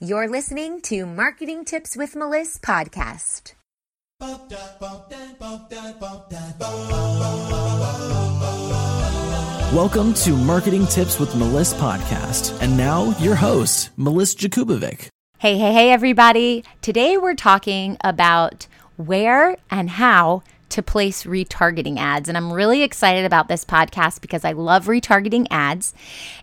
You're listening to Marketing Tips with Meliss podcast. Welcome to Marketing Tips with Meliss podcast. And now your host, Melissa Jakubovic. Hey, hey, hey, everybody. Today we're talking about where and how to place retargeting ads. And I'm really excited about this podcast because I love retargeting ads.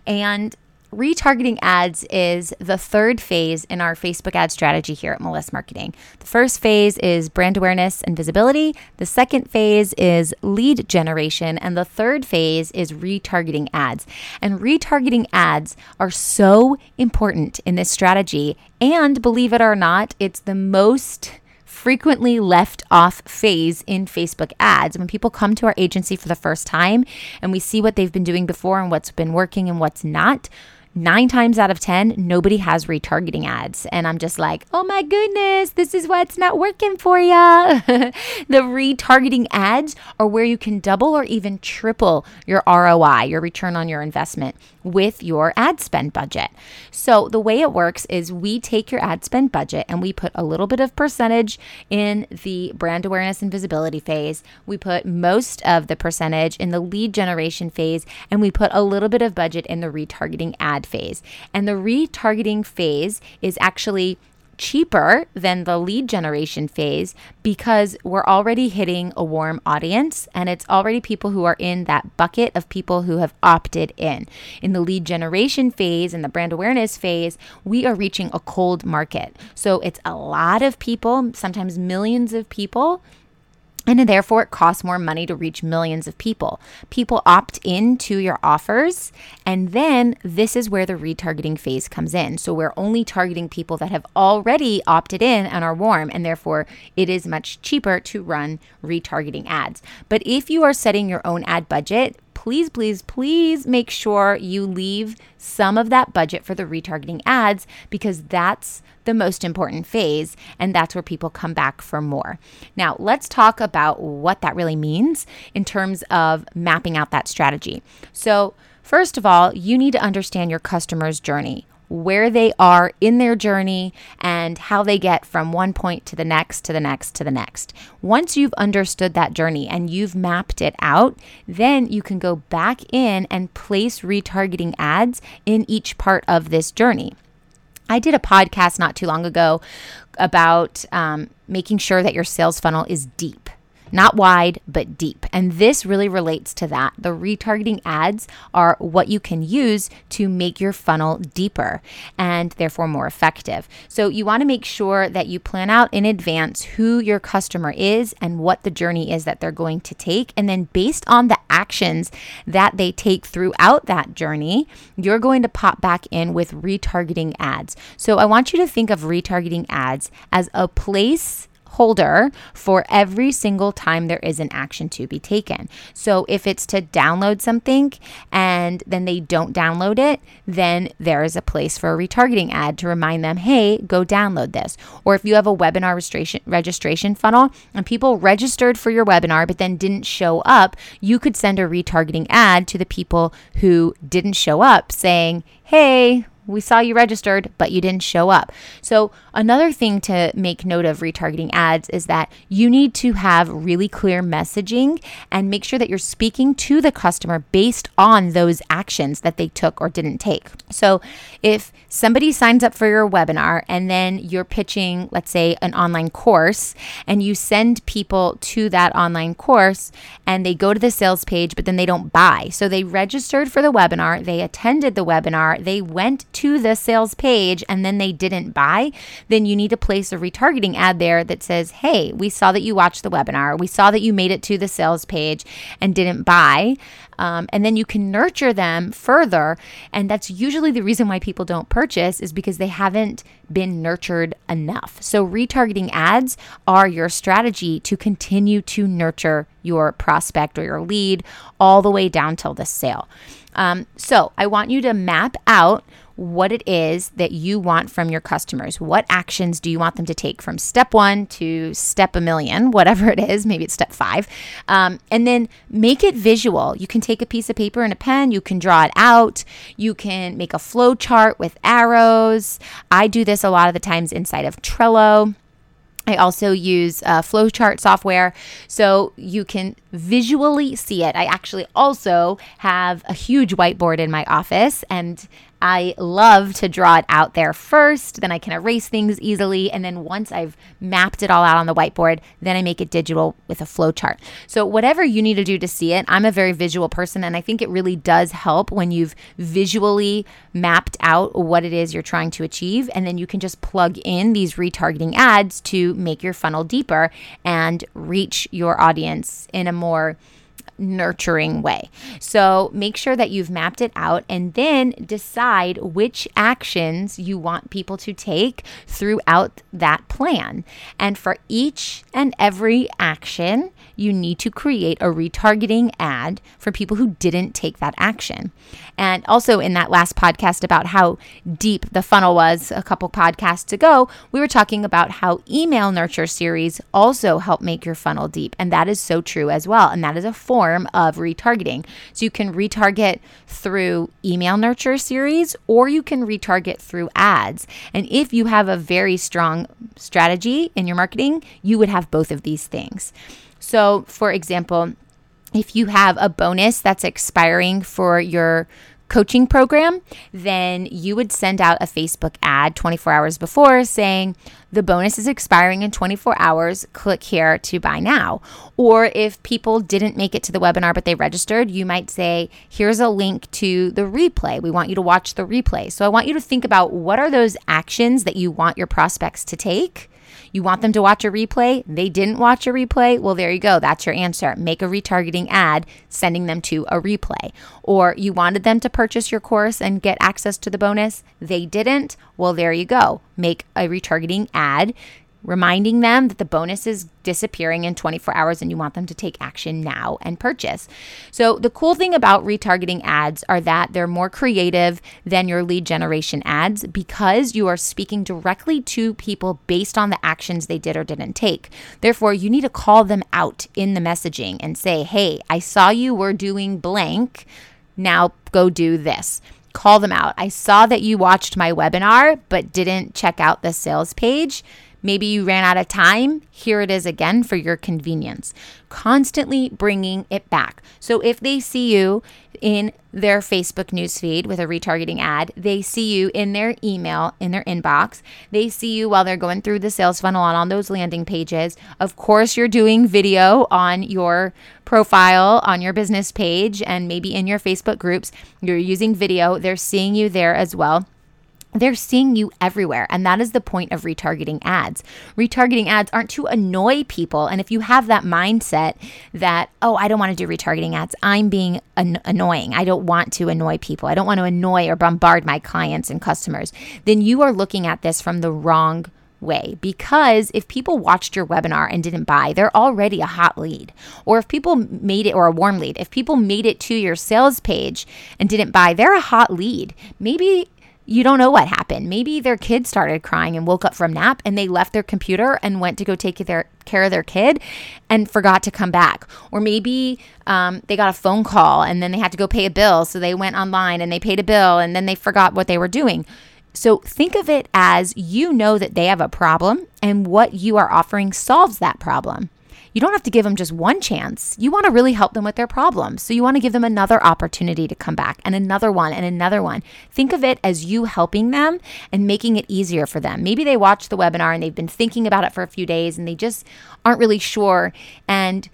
And retargeting ads is the third phase in our Facebook ad strategy here at Meliss Marketing. The first phase is brand awareness and visibility. The second phase is lead generation. And the third phase is retargeting ads. And retargeting ads are so important in this strategy. And believe it or not, it's the most frequently left off phase in Facebook ads. When people come to our agency for the first time and we see what they've been doing before and what's been working and what's not, nine times out of 10, nobody has retargeting ads. And I'm just like, oh my goodness, this is what's not working for you. the retargeting ads are where you can double or even triple your ROI, your return on your investment, with your ad spend budget. So the way it works is we take your ad spend budget and we put a little bit of percentage in the brand awareness and visibility phase. We put most of the percentage in the lead generation phase, and we put a little bit of budget in the retargeting ad phase. And the retargeting phase is actually cheaper than the lead generation phase because we're already hitting a warm audience and it's already people who are in that bucket of people who have opted in. In the lead generation phase and the brand awareness phase, we are reaching a cold market. So it's a lot of people, sometimes millions of people and therefore, it costs more money to reach millions of people. People opt into your offers, and then this is where the retargeting phase comes in. So, we're only targeting people that have already opted in and are warm, and therefore, it is much cheaper to run retargeting ads. But if you are setting your own ad budget, please, please, please make sure you leave some of that budget for the retargeting ads because that's the most important phase and that's where people come back for more. Now, let's talk about what that really means in terms of mapping out that strategy. So, first of all, you need to understand your customer's journey where they are in their journey and how they get from one point to the next to the next to the next. Once you've understood that journey and you've mapped it out, then you can go back in and place retargeting ads in each part of this journey. I did a podcast not too long ago about um, making sure that your sales funnel is deep not wide, but deep. And this really relates to that. The retargeting ads are what you can use to make your funnel deeper and therefore more effective. So you want to make sure that you plan out in advance who your customer is and what the journey is that they're going to take. And then based on the actions that they take throughout that journey, you're going to pop back in with retargeting ads. So I want you to think of retargeting ads as a place holder for every single time there is an action to be taken. So if it's to download something and then they don't download it, then there is a place for a retargeting ad to remind them, hey, go download this. Or if you have a webinar registration registration funnel and people registered for your webinar but then didn't show up, you could send a retargeting ad to the people who didn't show up saying, hey, we saw you registered, but you didn't show up. So, another thing to make note of retargeting ads is that you need to have really clear messaging and make sure that you're speaking to the customer based on those actions that they took or didn't take. So, if somebody signs up for your webinar and then you're pitching, let's say, an online course, and you send people to that online course and they go to the sales page, but then they don't buy. So, they registered for the webinar, they attended the webinar, they went to the sales page and then they didn't buy, then you need to place a retargeting ad there that says, Hey, we saw that you watched the webinar. We saw that you made it to the sales page and didn't buy. Um, and then you can nurture them further. And that's usually the reason why people don't purchase is because they haven't been nurtured enough. So, retargeting ads are your strategy to continue to nurture your prospect or your lead all the way down till the sale. Um, so, I want you to map out what it is that you want from your customers. What actions do you want them to take from step one to step a million, whatever it is? Maybe it's step five. Um, and then make it visual. You can take a piece of paper and a pen, you can draw it out, you can make a flow chart with arrows. I do this a lot of the times inside of Trello. I also use uh, flowchart software so you can visually see it. I actually also have a huge whiteboard in my office and I love to draw it out there first, then I can erase things easily. And then once I've mapped it all out on the whiteboard, then I make it digital with a flowchart. So, whatever you need to do to see it, I'm a very visual person. And I think it really does help when you've visually mapped out what it is you're trying to achieve. And then you can just plug in these retargeting ads to make your funnel deeper and reach your audience in a more nurturing way. So make sure that you've mapped it out and then decide which actions you want people to take throughout that plan. And for each and every action, you need to create a retargeting ad for people who didn't take that action. And also, in that last podcast about how deep the funnel was a couple podcasts ago, we were talking about how email nurture series also help make your funnel deep. And that is so true as well. And that is a form of retargeting. So you can retarget through email nurture series or you can retarget through ads. And if you have a very strong strategy in your marketing, you would have both of these things. So, for example, if you have a bonus that's expiring for your coaching program, then you would send out a Facebook ad 24 hours before saying, the bonus is expiring in 24 hours. Click here to buy now. Or if people didn't make it to the webinar but they registered, you might say, here's a link to the replay. We want you to watch the replay. So I want you to think about what are those actions that you want your prospects to take you want them to watch a replay? They didn't watch a replay? Well, there you go. That's your answer. Make a retargeting ad sending them to a replay. Or you wanted them to purchase your course and get access to the bonus? They didn't? Well, there you go. Make a retargeting ad reminding them that the bonus is disappearing in 24 hours and you want them to take action now and purchase. So, the cool thing about retargeting ads are that they're more creative than your lead generation ads because you are speaking directly to people based on the actions they did or didn't take. Therefore, you need to call them out in the messaging and say, Hey, I saw you were doing blank. Now go do this call them out. I saw that you watched my webinar but didn't check out the sales page. Maybe you ran out of time. Here it is again for your convenience. Constantly bringing it back. So if they see you in their Facebook newsfeed with a retargeting ad, they see you in their email, in their inbox, they see you while they're going through the sales funnel on those landing pages. Of course, you're doing video on your profile, on your business page, and maybe in your Facebook groups. You're using video, they're seeing you there as well they're seeing you everywhere. And that is the point of retargeting ads. Retargeting ads aren't to annoy people. And if you have that mindset that, oh, I don't want to do retargeting ads, I'm being an- annoying. I don't want to annoy people. I don't want to annoy or bombard my clients and customers, then you are looking at this from the wrong way because if people watched your webinar and didn't buy, they're already a hot lead. Or if people made it, or a warm lead, if people made it to your sales page and didn't buy, they're a hot lead. Maybe you don't know what happened. Maybe their kid started crying and woke up from nap and they left their computer and went to go take their care of their kid and forgot to come back. Or maybe um, they got a phone call and then they had to go pay a bill. So they went online and they paid a bill and then they forgot what they were doing. So think of it as you know that they have a problem and what you are offering solves that problem you don't have to give them just one chance. You want to really help them with their problems. So you want to give them another opportunity to come back and another one and another one. Think of it as you helping them and making it easier for them. Maybe they watched the webinar and they've been thinking about it for a few days and they just aren't really sure. And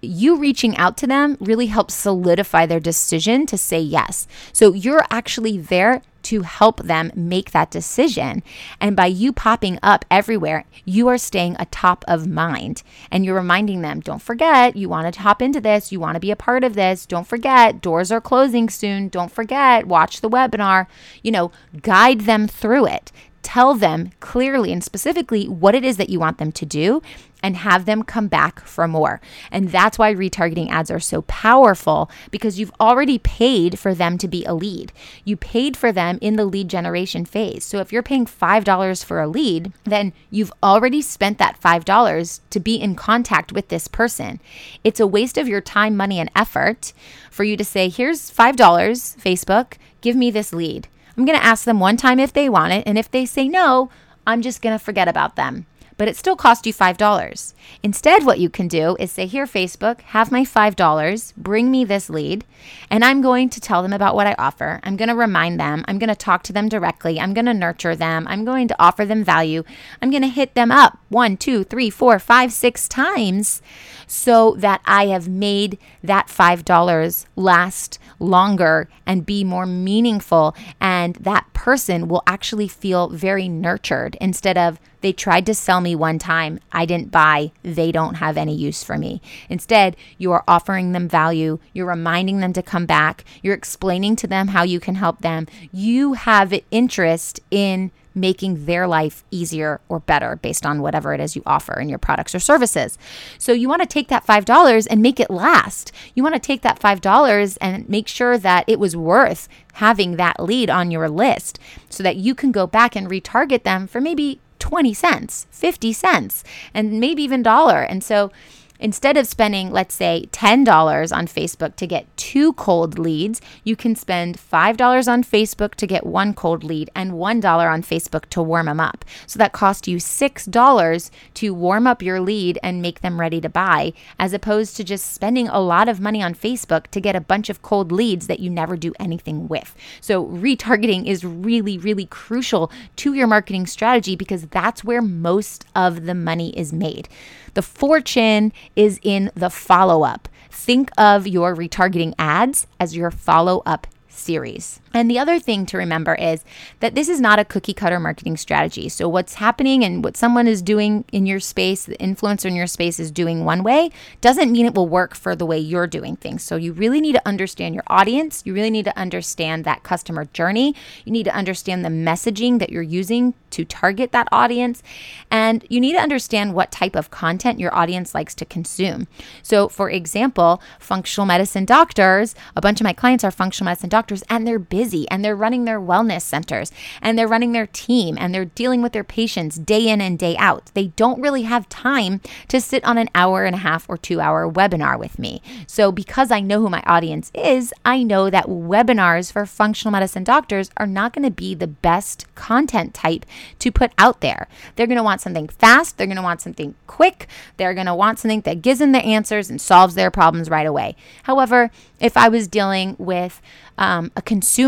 you reaching out to them really helps solidify their decision to say yes. So you're actually there to help them make that decision. And by you popping up everywhere, you are staying atop of mind and you're reminding them, don't forget, you want to hop into this, you want to be a part of this. Don't forget, doors are closing soon. Don't forget, watch the webinar. You know, guide them through it tell them clearly and specifically what it is that you want them to do and have them come back for more. And that's why retargeting ads are so powerful because you've already paid for them to be a lead. You paid for them in the lead generation phase. So if you're paying $5 for a lead, then you've already spent that $5 to be in contact with this person. It's a waste of your time, money, and effort for you to say, here's $5, Facebook, give me this lead. I'm going to ask them one time if they want it. And if they say no, I'm just going to forget about them but it still cost you $5. Instead, what you can do is say, Here, Facebook, have my $5, bring me this lead, and I'm going to tell them about what I offer. I'm going to remind them, I'm going to talk to them directly, I'm going to nurture them, I'm going to offer them value, I'm going to hit them up one, two, three, four, five, six times so that I have made that $5 last longer and be more meaningful. And that person will actually feel very nurtured instead of they tried to sell me one time, I didn't buy, they don't have any use for me. Instead, you are offering them value, you're reminding them to come back, you're explaining to them how you can help them. You have interest in making their life easier or better based on whatever it is you offer in your products or services. So you want to take that $5 and make it last. You want to take that $5 and make sure that it was worth having that lead on your list so that you can go back and retarget them for maybe 20 cents, 50 cents, and maybe even dollar. And so Instead of spending, let's say, $10 on Facebook to get two cold leads, you can spend $5 on Facebook to get one cold lead and $1 on Facebook to warm them up. So that cost you $6 to warm up your lead and make them ready to buy, as opposed to just spending a lot of money on Facebook to get a bunch of cold leads that you never do anything with. So retargeting is really, really crucial to your marketing strategy because that's where most of the money is made. The fortune is in the follow up. Think of your retargeting ads as your follow up series. And the other thing to remember is that this is not a cookie cutter marketing strategy. So, what's happening and what someone is doing in your space, the influencer in your space is doing one way, doesn't mean it will work for the way you're doing things. So, you really need to understand your audience. You really need to understand that customer journey. You need to understand the messaging that you're using to target that audience. And you need to understand what type of content your audience likes to consume. So, for example, functional medicine doctors, a bunch of my clients are functional medicine doctors, and they're busy busy and they're running their wellness centers and they're running their team and they're dealing with their patients day in and day out. They don't really have time to sit on an hour and a half or two hour webinar with me. So, because I know who my audience is, I know that webinars for functional medicine doctors are not going to be the best content type to put out there. They're going to want something fast, they're going to want something quick, they're going to want something that gives them the answers and solves their problems right away. However, if I was dealing with um, a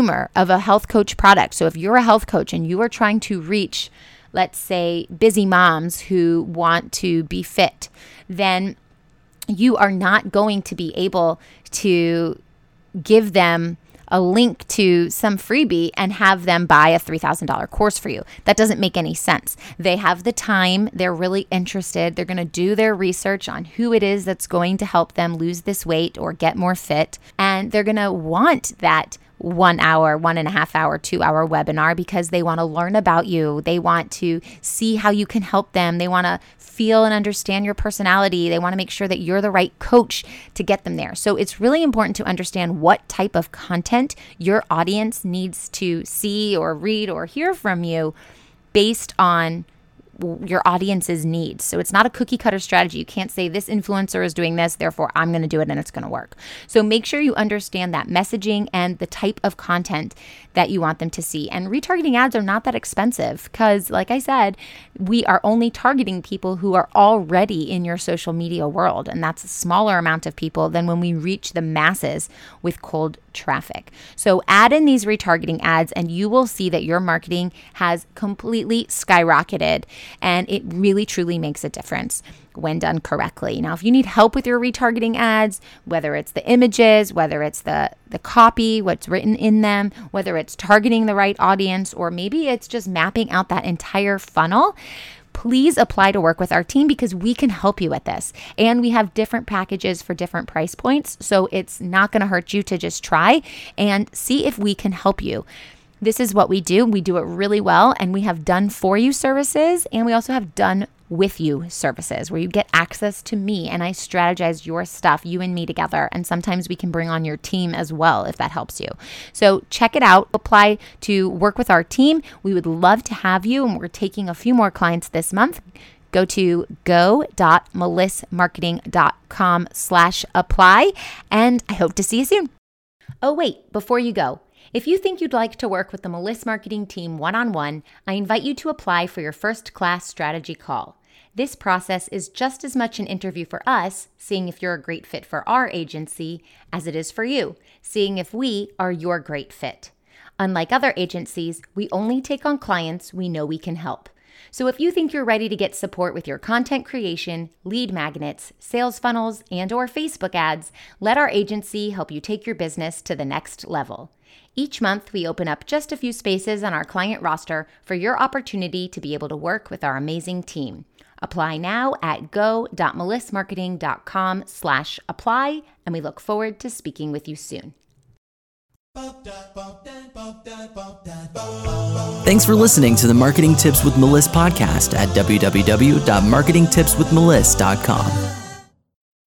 consumer of a health coach product. So if you're a health coach and you are trying to reach, let's say, busy moms who want to be fit, then you are not going to be able to give them a link to some freebie and have them buy a $3,000 course for you. That doesn't make any sense. They have the time, they're really interested, they're going to do their research on who it is that's going to help them lose this weight or get more fit, and they're going to want that one hour, one and a half hour, two hour webinar because they want to learn about you. They want to see how you can help them. They want to feel and understand your personality. They want to make sure that you're the right coach to get them there. So it's really important to understand what type of content your audience needs to see or read or hear from you based on your audience's needs. So it's not a cookie cutter strategy. You can't say this influencer is doing this, therefore I'm going to do it and it's going to work. So make sure you understand that messaging and the type of content that you want them to see. And retargeting ads are not that expensive because, like I said, we are only targeting people who are already in your social media world. And that's a smaller amount of people than when we reach the masses with cold traffic. So add in these retargeting ads and you will see that your marketing has completely skyrocketed and it really truly makes a difference when done correctly. Now, if you need help with your retargeting ads, whether it's the images, whether it's the the copy, what's written in them, whether it's targeting the right audience or maybe it's just mapping out that entire funnel, please apply to work with our team because we can help you with this. And we have different packages for different price points, so it's not going to hurt you to just try and see if we can help you. This is what we do. We do it really well, and we have done for you services, and we also have done with you services where you get access to me and I strategize your stuff, you and me together. And sometimes we can bring on your team as well if that helps you. So check it out. Apply to work with our team. We would love to have you, and we're taking a few more clients this month go to go.melissmarketing.com slash apply and i hope to see you soon oh wait before you go if you think you'd like to work with the Meliss marketing team one on one, I invite you to apply for your first class strategy call. This process is just as much an interview for us, seeing if you're a great fit for our agency, as it is for you, seeing if we are your great fit. Unlike other agencies, we only take on clients we know we can help. So if you think you're ready to get support with your content creation, lead magnets, sales funnels, and or Facebook ads, let our agency help you take your business to the next level. Each month, we open up just a few spaces on our client roster for your opportunity to be able to work with our amazing team. Apply now at go.melissmarketing.com slash apply, and we look forward to speaking with you soon. Thanks for listening to the Marketing Tips with Meliss podcast at www.marketingtipswithmeliss.com.